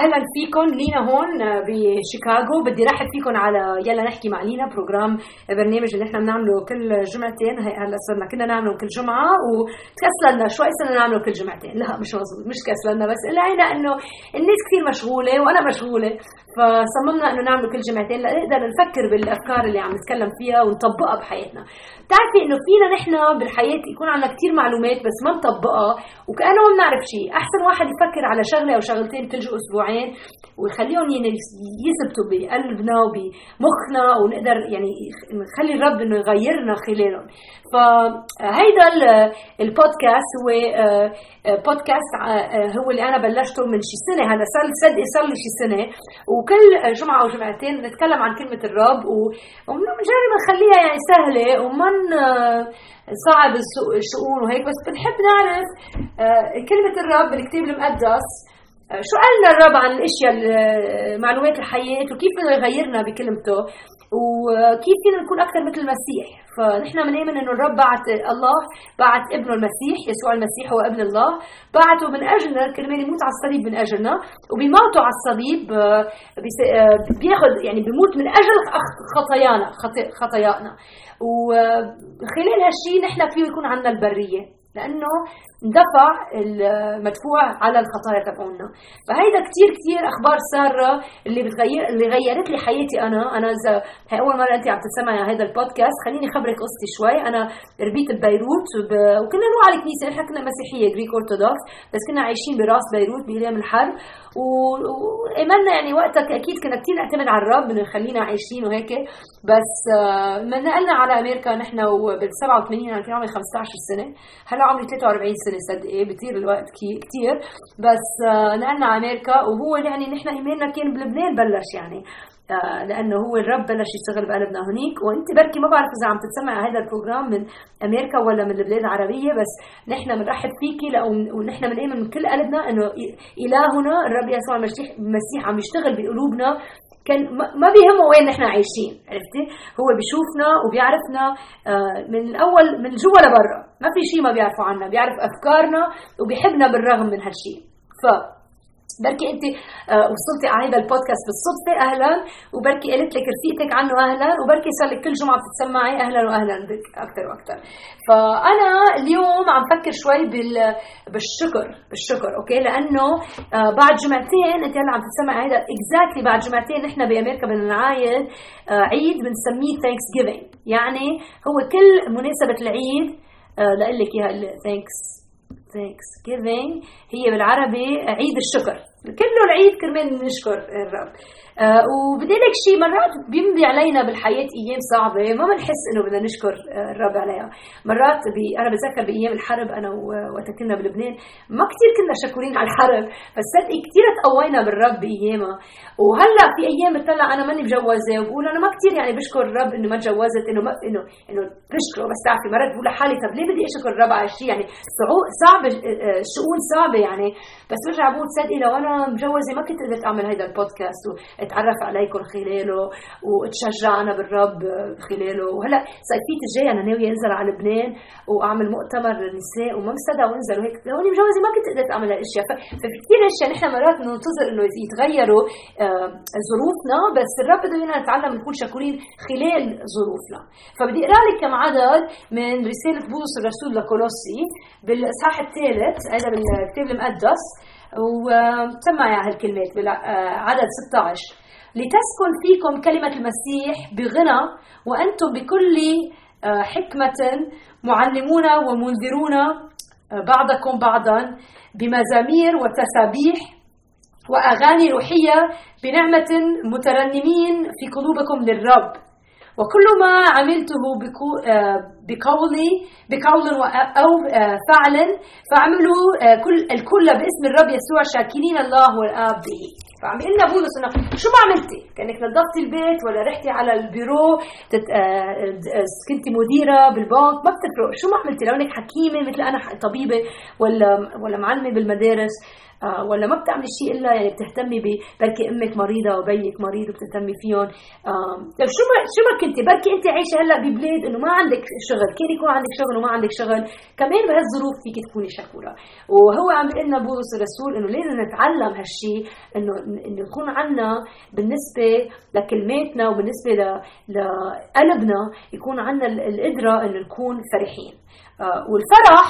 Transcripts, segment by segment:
أهلا فيكم. لينا هون بشيكاغو. بدي رحب فيكم على يلا نحكي مع لينا بروجرام برنامج اللي إحنا بنعمله كل جمعتين. هلا صرنا كنا نعمله كل جمعة وتكسلنا شوي صرنا نعمله كل جمعتين. لا مش مزبوط مش كسلنا بس لقينا إنه الناس كثير مشغولة وأنا مشغولة فصممنا إنه نعمله كل جمعتين لنقدر نفكر بالأفكار اللي عم نتكلم فيها ونطبقها بحياتنا. بتعرفي إنه فينا نحن بالحياة يكون عندنا كثير معلومات بس ما نطبقها وكأنه ما بنعرف شيء. أحسن واحد يفكر على شغلة أو شغلتين كل أسبوعين ويخليهم يعني يثبتوا بقلبنا وبمخنا ونقدر يعني نخلي الرب إنه يغيرنا خلالهم. فهيدا البودكاست هو آه، آه، بودكاست آه، هو اللي أنا بلشته من شي سنة. هلا صار صدقي صار لي شي سنة. وكل جمعة أو جمعتين نتكلم عن كلمة الرب وبنجرب نخليها يعني سهلة ومن صعب الشؤون وهيك. بس بنحب نعرف كلمة الرب بالكتاب المقدس شو قالنا الرب عن الأشياء معلومات الحياة وكيف بده يغيرنا بكلمته؟ وكيف فينا نكون أكثر مثل المسيح؟ فنحن بنؤمن إنه الرب بعت الله بعت ابنه المسيح يسوع المسيح هو ابن الله. بعته من أجلنا كرمال يموت على الصليب من أجلنا وبموته على الصليب آه، آه، بياخذ يعني بيموت من أجل خطايانا خطايانا. وخلال هالشيء نحن فيه يكون عندنا البراءة لأنه دفع المدفوع على الخطايا تبعونا. فهيدا كثير كثير أخبار سارة اللي بتغير اللي غيرت لي حياتي أنا. أنا إذا هي أول مرة أنت عم تسمعي هذا البودكاست خليني خبرك قصتي شوي. أنا ربيت ببيروت ب... وكنا نروح على الكنيسة. نحن كنا مسيحية Greek Orthodox بس كنا عايشين براس بيروت بايام الحرب وايماننا يعني وقتها أكيد كنا كثير نعتمد على الرب إنه يخلينا عايشين وهيك. بس آه، نقلنا على أمريكا نحن بال 87 أنا كان عمري 15 سنة. هلا عمري 43 سنة. صدقي إيه، بيطير الوقت كثير بس آه، نقلنا على أمريكا وهو يعني نحن ايماننا كان بلبنان بلش يعني. آه، لأنه هو الرب بلش يشتغل بقلبنا هنيك. وأنت بركي ما بعرف إذا عم تسمع هذا البروجرام من أمريكا ولا من البلاد العربية بس نحن بنرحب فيكي ونحن بنآمن من كل قلبنا إنه إلهنا الرب يسوع المسيح عم يشتغل بقلوبنا كان ما بيهمه وين نحن عايشين عرفتي؟ هو بيشوفنا وبيعرفنا آه، من الأول من جوا لبرا. ما في شيء ما بيعرفوا عنا بيعرف أفكارنا وبيحبنا بالرغم من هالشيء ف بركي انت آه، وصلتي هذا البودكاست بالصدفة أهلا. وبركي قالت لك رفيقتك عنه أهلا. وبركي صار لك كل جمعة بتتسمعي أهلا واهلا بك أكثر وأكثر فأنا اليوم عم فكر شوي بال بالشكر بالشكر okay؟ لأنه آه، بعد جمعتين انت هلأ عم تتسمعي هذا exactly بعد جمعتين نحن بأمريكا بدنا نعايد آه، عيد بنسميه Thanksgiving يعني هو كل مناسبة العيد لاقول لك إياها Thanksgiving هي بالعربي عيد الشكر. كله العيد كرمال نشكر الرب. آه وبدي لك شيء مرات بيمضي علينا بالحياة أيام صعبة ما بنحس إنه بدنا نشكر آه، الرب عليها. مرات بي أنا بتذكر بأيام الحرب أنا وقت كنا بلبنان ما كثير كنا شكورين على الحرب بس صدقي كثير تقوينا بالرب بأيامها. وهلأ في أيام بتطلع أنا ماني مجوزة وبقول أنا ما كثير يعني بشكر الرب انه ما تجوزت إنه ما إنه إنه بشكره بس تعرفي مرات بقول لحالي طب ليه بدي أشكر الرب على شيء يعني صعب الشؤون آه، صعبة يعني. بس برجع بقول صدقي لو أنا مجوزة ما كنت قدرت أعمل هذا البودكاست اتعرف عليكم خلاله وتشجعنا بالرب خلاله. وهلا صيفيه الجاي أنا ناوية أنزل على لبنان وأعمل مؤتمر للنساء وما مصدق وانزل وهيك. لو مجوزة ما كنت قدرت أعمل هالأشياء. ففي كثير أشياء نحن مرات ننتظر إنه يتغيروا آه، ظروفنا بس الرب بده ايانا نتعلم نكون شكورين خلال ظروفنا. فبدي أقرأ لك كم عدد من رسالة بولس الرسول لكولوسي بالإصحاح الثالث هذا بالكتاب المقدس. وسمعي هالكلمات بعدد 16 لتسكن فيكم كلمة المسيح بغنى وأنتم بكل آه، حكمة معلمون ومنذرون آه، بعضكم بعضا بمزامير وتسابيح وأغاني روحية بنعمة مترنمين في قلوبكم للرب. وكل ما عملته آه، بقولي بقول أو آه، فعل فعملوا آه، كل الكل باسم الرب يسوع شاكرين الله والآب به فعم لنا بولس إنه شو ما عملتي؟ كأنك نظفتي البيت ولا رحتي على البيرو تت... كنتي مديرة بالبنك ما بتفرق. شو ما عملتي؟ لو إنك حكيمة مثل أنا طبيبة ولا ولا معلمة بالمدارس آه ولا ما بتعملي شيء إلا يعني بتهتمي بركي أمك مريضة وبيك مريض وبتهتمي فيهم. طيب شو ما شو ما كنتي بركي أنت عايشة هلأ ببلاد إنه ما عندك شغل. كان يكون عندك شغل وما عندك شغل. كمان بهالظروف فيك تكوني شكورة. وهو عم بيقول لنا بولس الرسول إنه لازم نتعلم هالشيء انه إنه يكون عندنا بالنسبة لكلماتنا وبالنسبة لقلبنا يكون عندنا القدرة إنه نكون فرحين. آه والفرح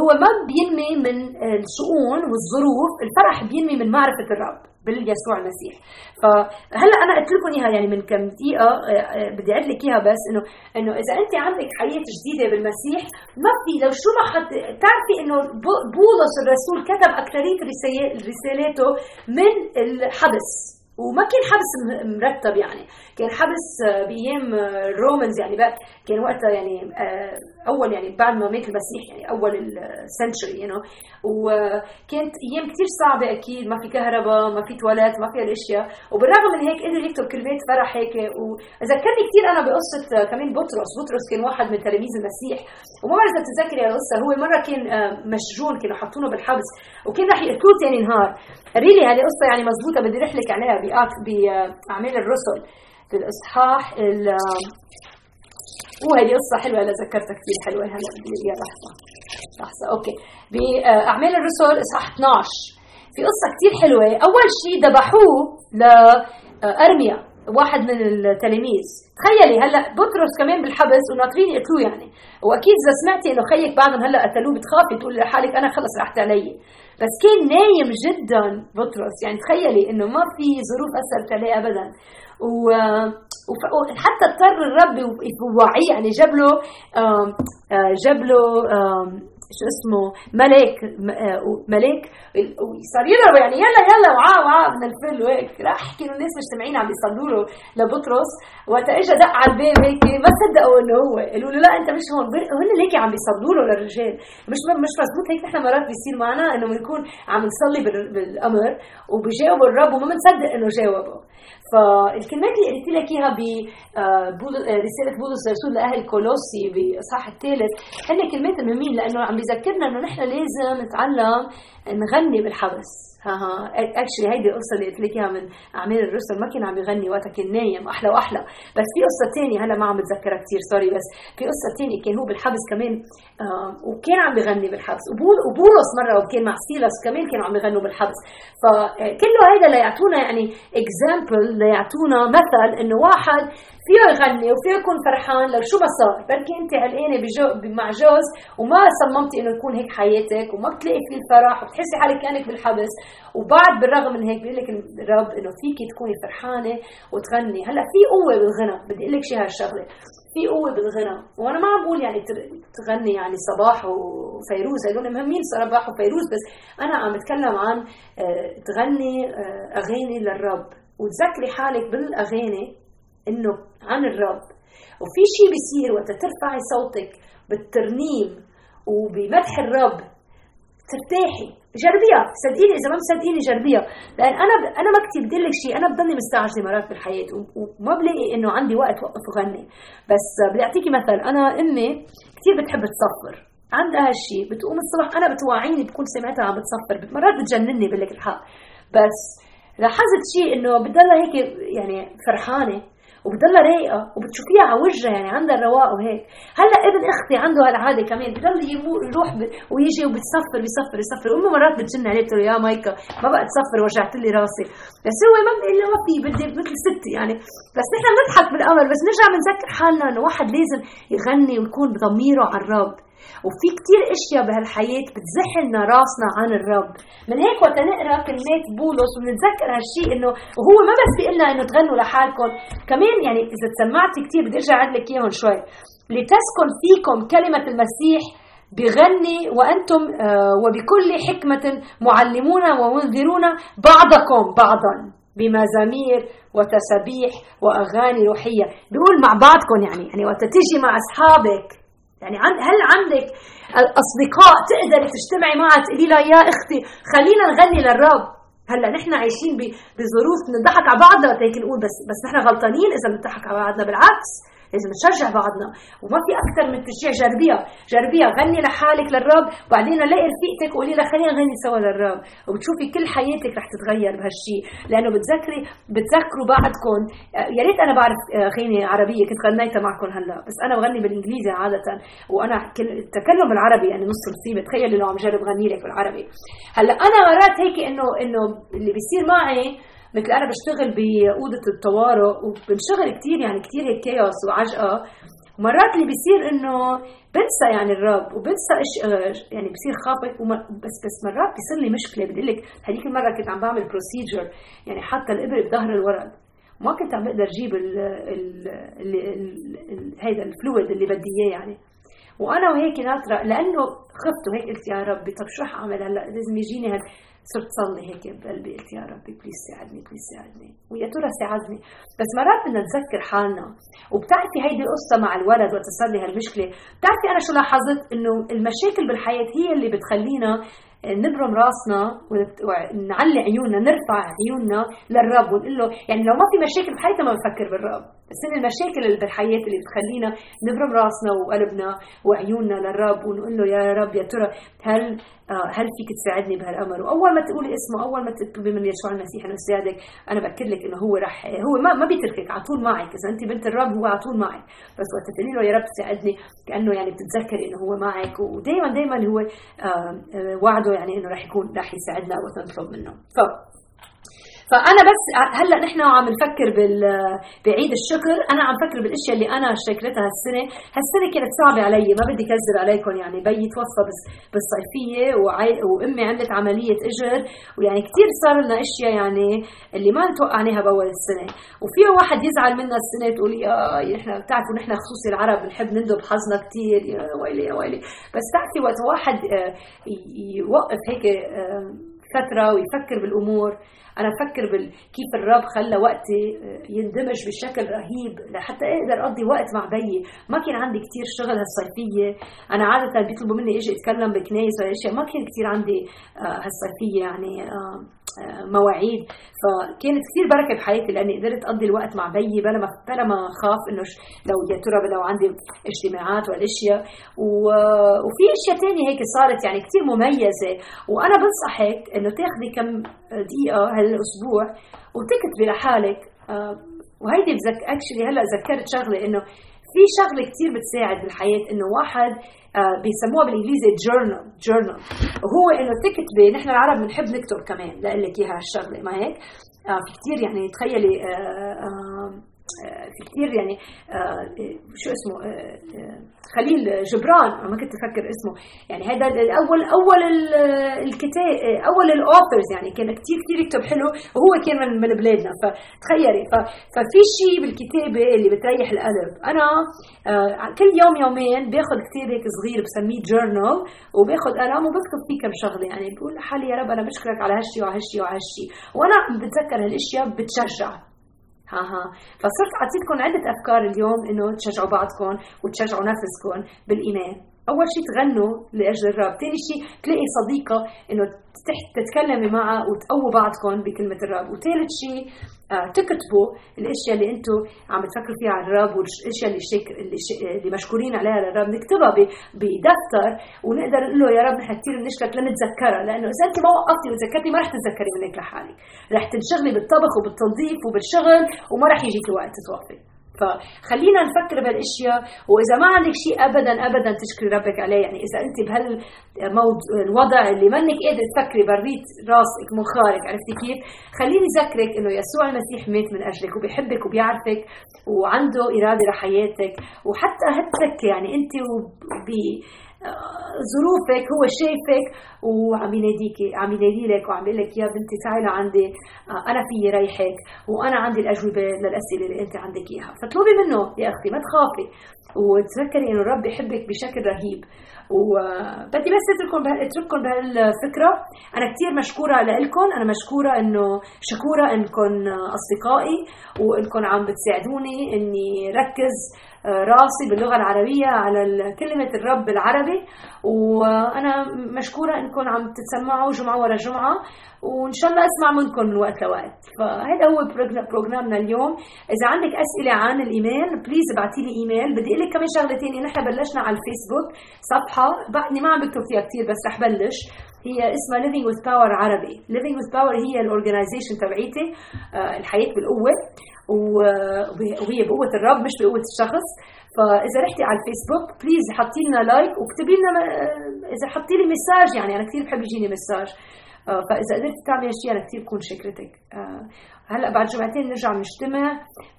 هو ما بينمي من الشؤون والظروف الفرح بينمي من معرفة الرب باليسوع المسيح. فهلا أنا قلت لكم إياها يعني من كم دقيقة آه، آه، بدي اعيد لك إياها بس إنه إنه إذا أنت عندك حياة جديدة بالمسيح ما في لو شو ما حد تعرفي إنه بولس الرسول كتب اكثريه رسالاته من الحبس. وما كان حبس مرتب يعني. كان حبس آه، بأيام ال Romans يعني بقى كان وقتها يعني أول يعني بعد ما مات المسيح يعني أول ال century you وكانت أيام كثير صعبة أكيد. ما في كهرباء ما في تواليت ما في هالاشياء وبالرغم من هيك قدر يكتب كلمات فرح هيك. وذكرني كثير أنا بقصة كمان بطرس. بطرس كان واحد من تلاميذ المسيح. وما بعرف إذا بتتذكري القصة هو مرة كان آه، مسجون كانوا حاطينه بالحبس. وكان رح يقتلوه ثاني نهار. ريلي هذه قصة يعني مزبوطه بدي أروح لك عليها بأعمال الرسل. في وهي قصة حلوة أنا ذكرتها كثير حلوة. هلا بدي إياها لحظة لحظة أوكي. بأعمال الرسل إصحاح 12 في قصة كثير حلوة. أول شيء ذبحوه لأرميا واحد من التلاميذ. تخيلي هلا بطرس كمان بالحبس وناطرين يقتلوه يعني. وأكيد إذا سمعتي إنه خيك بعدهم هلا قتلوه بتخافي تقولي لحالك أنا خلص رحت علي. بس كان نايم جدا بطرس. يعني تخيلي إنه ما في ظروف اثرت عليه ابدا. وحتى اضطر الرب يوعيه يعني جاب له آه، جاب له شو اسمه ملك آه، ملك وصار يضربه يعني يلا يلا وعا وعا من الفل وهيك. راح كانوا الناس مجتمعين عم بيصلوا له لبطرس. وقت اجى دق على الباب هيك ما صدقوا إنه هو. قالوا له لا أنت مش هون. هن هيك عم بيصلوا له للرجال. مش مش مزبوط هيك نحن مرات بيصير معنا إنه بنكون عم نصلي بالأمر وبجاوب الرب وما بنصدق إنه جاوبه. فالكلمات اللي قلت لك إياها برساله آه، بولس الرسول لأهل كولوسي باصحاح الثالث هن كلمات مهمين لأنه عم بيذكرنا إنه نحن لازم نتعلم نغني بالحبس. ها ها actually هيدي القصة اللي قلت لك إياها من اعمال الرسل ما كان عم يغني وقتها كان نايم أحلى وأحلى. بس في قصة ثانية هلا ما عم بتذكرها كثير sorry بس في قصة ثانية كان هو بالحبس كمان آه وكان عم بيغني بالحبس. وبول وبولس مرة وكان مع سيلاس كمان كانوا عم يغنوا بالحبس. فكله هيدا ليعطونا يعني example ليعطونا مثل إنه واحد فيه يغني وفيه يكون فرحان. لو شو ما صار بركي انت علقانه مع جوز وما صممتي انه يكون هيك حياتك وما بتلاقي فيه الفرح وبتحسي حالك كأنك بالحبس. وبعد بالرغم من هيك بيقول لك الرب إنه فيك تكوني فرحانة وتغني. هلأ في قوة بالغنى. بدي أقول لك شي هالشغلة. في قوة بالغنى. وأنا ما عم بقول يعني تغني يعني صباح وفيروز. هدول مهمين صباح وفيروز بس أنا عم بتكلم عن آه، تغني آه، أغاني للرب. وتذكري حالك بالأغاني. إنه عن الرب. وفي شيء بيصير وقت ترفعي صوتك بالترنيم وبمدح الرب ترتاحي. جربيها. صدقيني إذا ما مصدقيني جربيها. لأن أنا ب... أنا ما كثير بدي لك شيء. أنا بضلني مستعجله مرات بالحياة وما بلاقي إنه عندي وقت وقف وغني. بس بدي أعطيكي مثل. أنا أمي كثير بتحب تصفر. عندها هالشيء بتقوم الصبح أنا بتوعيني بكون سمعتها عم بتصفر. مرات بتجنني بقول لك الحق. بس لاحظت شيء إنه بتضلها هيك يعني فرحانة. وبتضلها رايقة وبتشوفيها على وجهها يعني عندها الرواق وهيك. هلأ ابن أختي عنده هالعادة كمان بضل يروح ويجي وبتصفر بيصفر يصفر امه مرات بتجن عليه بتقول يا مايكا ما بقى تصفر وجعت لي راسي. بس هو ما بقول ما في بدي مثل ستي يعني. بس نحن بنضحك بالامر بس نرجع بنذكر حالنا إنه واحد لازم يغني ويكون ضميره على الرب وفي كتير أشياء بهالحياة بتزحلنا راسنا عن الرب. من هيك وقت نقرأ كلمات بولس ونتذكر هالشيء إنه وهو ما بس بيقول لنا إنه تغنوا لحالكم كمان يعني إذا تسمعتي كتير بدي أرجع اعد لك إياهم شوي. لتسكن فيكم كلمة المسيح بغني وأنتم آه، وبكل حكمة معلمون ومنذرون بعضكم بعضا بمزامير وتسابيح وأغاني روحية. بيقول مع بعضكم يعني يعني وقت تيجي مع أصحابك يعني هل عندك اصدقاء تقدري تجتمعي معها تقولي لها يا أختي خلينا نغني للرب هلأ نحن عايشين بظروف بنضحك على بعضنا هيك نقول بس بس نحن غلطانين إذا بنضحك على بعضنا بالعكس. لازم نشجع بعضنا. وما في أكثر من تشجيع. جربيها. جربيها. غني لحالك للرب. وبعدين لاقي رفيقتك وقولي لها خلينا نغني سوا للرب. وبتشوفي كل حياتك رح تتغير بهالشيء لأنه بتذكري بتذكروا بعضكم. يا ريت أنا بعرف آه، غنية عربية. كنت غنيتها معكم هلا. بس أنا بغني بالإنجليزي عادة. وأنا التكلم بالعربي يعني نص مصيبة. تخيلي لو عم جرب غني لك بالعربي. هلا أنا مرات هيك انه إنه اللي بيصير معي مثل أنا بشتغل بأوضة الطوارئ وبنشغل كثير يعني كثير هيك chaos وعجقة. مرات اللي بيصير إنه بنسى يعني الرب وبنسى إيش يعني بصير خافت بس بس مرات بيصير لي مشكلة. بدي لك هذيك المرة كنت عم بعمل procedure يعني حتى الإبرة بظهر الولد ما كنت عم بقدر أجيب هيدا ال fluid اللي بدي إياه يعني. وأنا وهيك ناطرة لأنه خفت وهيك قلت يا ربي طب شو رح أعمل هلأ؟ لازم يجيني هال صرت صلي هيك بقلبي قلت يا ربي please ساعدني please ساعدني. ويا ترى ساعدني. بس مرات بدنا نتذكر حالنا. وبتعرفي هيدي القصة مع الولد وقت صار لي هالمشكلة. بتعرفي أنا شو لاحظت؟ إنه المشاكل بالحياة هي اللي بتخلينا نبرم راسنا ونعلي عيوننا نرفع عيوننا للرب ونقول له يعني لو ما في مشاكل بحياتنا ما بنفكر بالرب. بس هي المشاكل اللي بالحياة اللي بتخلينا نبرم راسنا وقلبنا وعيوننا للرب ونقول له يا رب يا ترى هل آه، هل فيك تساعدني بهالأمر؟ وأول ما تقولي اسمه أول ما تطلبي من يسوع المسيح إنه يساعدك أنا بأكد لك إنه هو رح هو ما ما بيتركك على طول معك. إذا أنت بنت الرب هو على طول معك. بس وقت تقولي له يا رب ساعدني كأنه يعني بتتذكري إنه هو معك. ودائما دائما هو آه، آه، وعده يعني إنه رح يكون رح يساعدنا وقت نطلب منه. ف فأنا بس هلأ نحن عم نفكر بال بعيد الشكر. أنا عم فكر بالأشياء اللي أنا شكرتها هالسنة. هالسنة كانت صعبة علي ما بدي كذب عليكم يعني. بيي توفى بس بالصيفية وعي... وأمي عملت عملية إجر. ويعني كثير صار لنا أشياء يعني اللي ما نتوقعناها بأول السنة. وفي واحد يزعل منا السنة تقول يا نحن بتعرفوا نحن خصوصي العرب بنحب نندب حظنا كثير يا ويلي يا ويلي. بس تعرفي وقت واحد آه، يوقف هيك آه، فترة ويفكر بالأمور. أنا بفكر كيف الرب خلى وقتي آه، يندمج بشكل رهيب. لحتى أقدر أقضي وقت مع بيي ما كان عندي كثير شغل هالصيفية. أنا عادة بيطلبوا مني أجي اتكلم واشياء ما كان كثير عندي آه، هالصيفية يعني مواعيد. فكانت كثير بركة بحياتي لأني قدرت أقضي الوقت مع بيي بلا ما بلا ما خاف إنه لو يا ترى لو عندي اجتماعات والأشياء. وفي أشياء ثانية هيك صارت يعني كثير مميزة. وأنا بنصحك إنه تاخذي كم دقيقة هالأسبوع وتكتبي لحالك. آه، وهيدي بذك أكشلي هلأ ذكرت شغلة إنه في شغلة كثير بتساعد بالحياة إنه واحد آه، بيسموها بالإنجليزي جورنال جورنال وهو إنه تكتبي نحن العرب بنحب نكتب كمان لأقول لك إياها هالشغلة ما هيك؟ آه، في كثير يعني تخيلي في كثير يعني شو اسمه خليل جبران ما كنت أفكر اسمه. يعني هذا أول أول الكتاب أول الاوثرز يعني كان كثير كثير يكتب حلو وهو كان من, من بلادنا. فتخيلي ففي شيء بالكتابة اللي بتريح القلب أنا آه، كل يوم يومين باخذ كتاب هيك صغير بسميه جورنال وباخذ قلم وبكتب فيه كم شغلة. يعني بقول لحالي يا رب أنا بشكرك على هالشيء وهالشيء وهالشيء وأنا عم بتذكر هالأشياء بتشجع. ها ها فصرت اعطيتكم عده افكار اليوم انه تشجعوا بعضكم وتشجعوا نفسكم بالايمان أول شيء تغنوا لأجل الرب ثاني شيء تلاقي صديقة إنه تتكلمي معها وتقووا بعضكم بكلمة الرب وثالث شيء آه تكتبوا الأشياء اللي أنتم عم تفكروا فيها على الرب والأشياء اللي شك... اللي, مشكورين عليها للرب نكتبها ب... بدفتر ونقدر نقول له يا رب نحن كثير بنشكرك لنتذكرها لأنه إذا أنت ما وقفتي وتذكرتي ما رح تتذكري منك لحالك. رح تنشغلي بالطبخ وبالتنظيف وبالشغل وما رح يجيك الوقت توقفي فخلينا نفكر بهالأشياء وإذا ما عندك شيء ابدا ابدا تشكري ربك عليه يعني إذا أنت بهالوضع اللي منك قادره تفكري بريت راسك مخارك عرفتي كيف؟ خليني ذكرك إنه يسوع المسيح مات من أجلك وبيحبك وبيعرفك وعنده إرادة لحياتك وحتى هتك يعني أنت ظروفك هو شايفك وعم يناديكي عم ينادي لك وعم يقول لك يا بنتي تعي لعندي آه، أنا في ريحك وأنا عندي الأجوبة للأسئلة اللي أنت عندك إياها. فاطلبي منه يا أختي ما تخافي وتذكري إنه الرب بيحبك بشكل رهيب. وبدي بس أترككم أترككم بهالفكرة. أنا كثير مشكورة لكم أنا مشكورة إنه شكورة انكم أصدقائي وانكم عم بتساعدوني إني ركز راسي باللغة العربية على كلمة الرب بالعربي وأنا مشكورة إنكم عم تتسمعوا جمعة ورا جمعة وإن شاء الله أسمع منكم من وقت لوقت. فهذا هو program نا اليوم إذا عندك أسئلة عن ال email please ابعتي لي إيميل. بدي أقول لك كمان شغله ثانية نحن بلشنا على الفيسبوك صفحة بعدني ما عم بكتب فيها كثير بس رح بلش. هي اسمها Living with Power عربي. Living with Power هي ال organization تبعيتي آه، الحياة بالقوة وهي بقوة الرب مش بقوة الشخص. فإذا رحتي على الفيسبوك please حطي لنا like واكتبي لنا آه، إذا حطي لي message يعني أنا كثير بحب يجيني message آه، فإذا قدرت تعملي هالشيء أنا كثير بكون شكرتك. هلا بعد جمعتين نرجع نجتمع.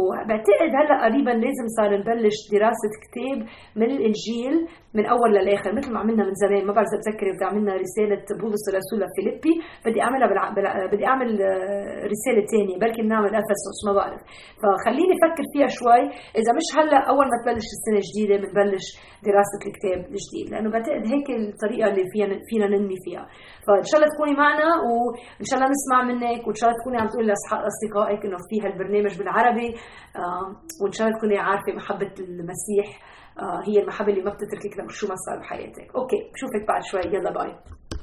وبعتقد هلا قريبا لازم صار نبلش دراسة كتاب من الإنجيل من أول للآخر مثل ما عملنا من زمان. ما بعرف إذا بتذكري بدي عملنا رسالة بولس الرسول لفيليبي بدي أعملها بالع... بالع... بدي أعمل آه، رسالة ثانية بركي بنعمل أفسس ما بعرف. فخليني أفكر فيها شوي. إذا مش هلا أول ما تبلش السنة الجديدة بنبلش دراسة الكتاب الجديد. لأنه بعتقد هيك الطريقة اللي فينا فينا ننمي فيها. فإن شاء الله تكوني معنا وإن شاء الله نسمع منك وإن شاء الله تكوني عم تقولي لاصدقائك إنه في هالبرنامج بالعربي آه، وإن شاء الله تكوني عارفة محبة المسيح آه، هي المحبة اللي ما بتتركك شو ما صار بحياتك. okay بشوفك بعد شوي. يلا bye.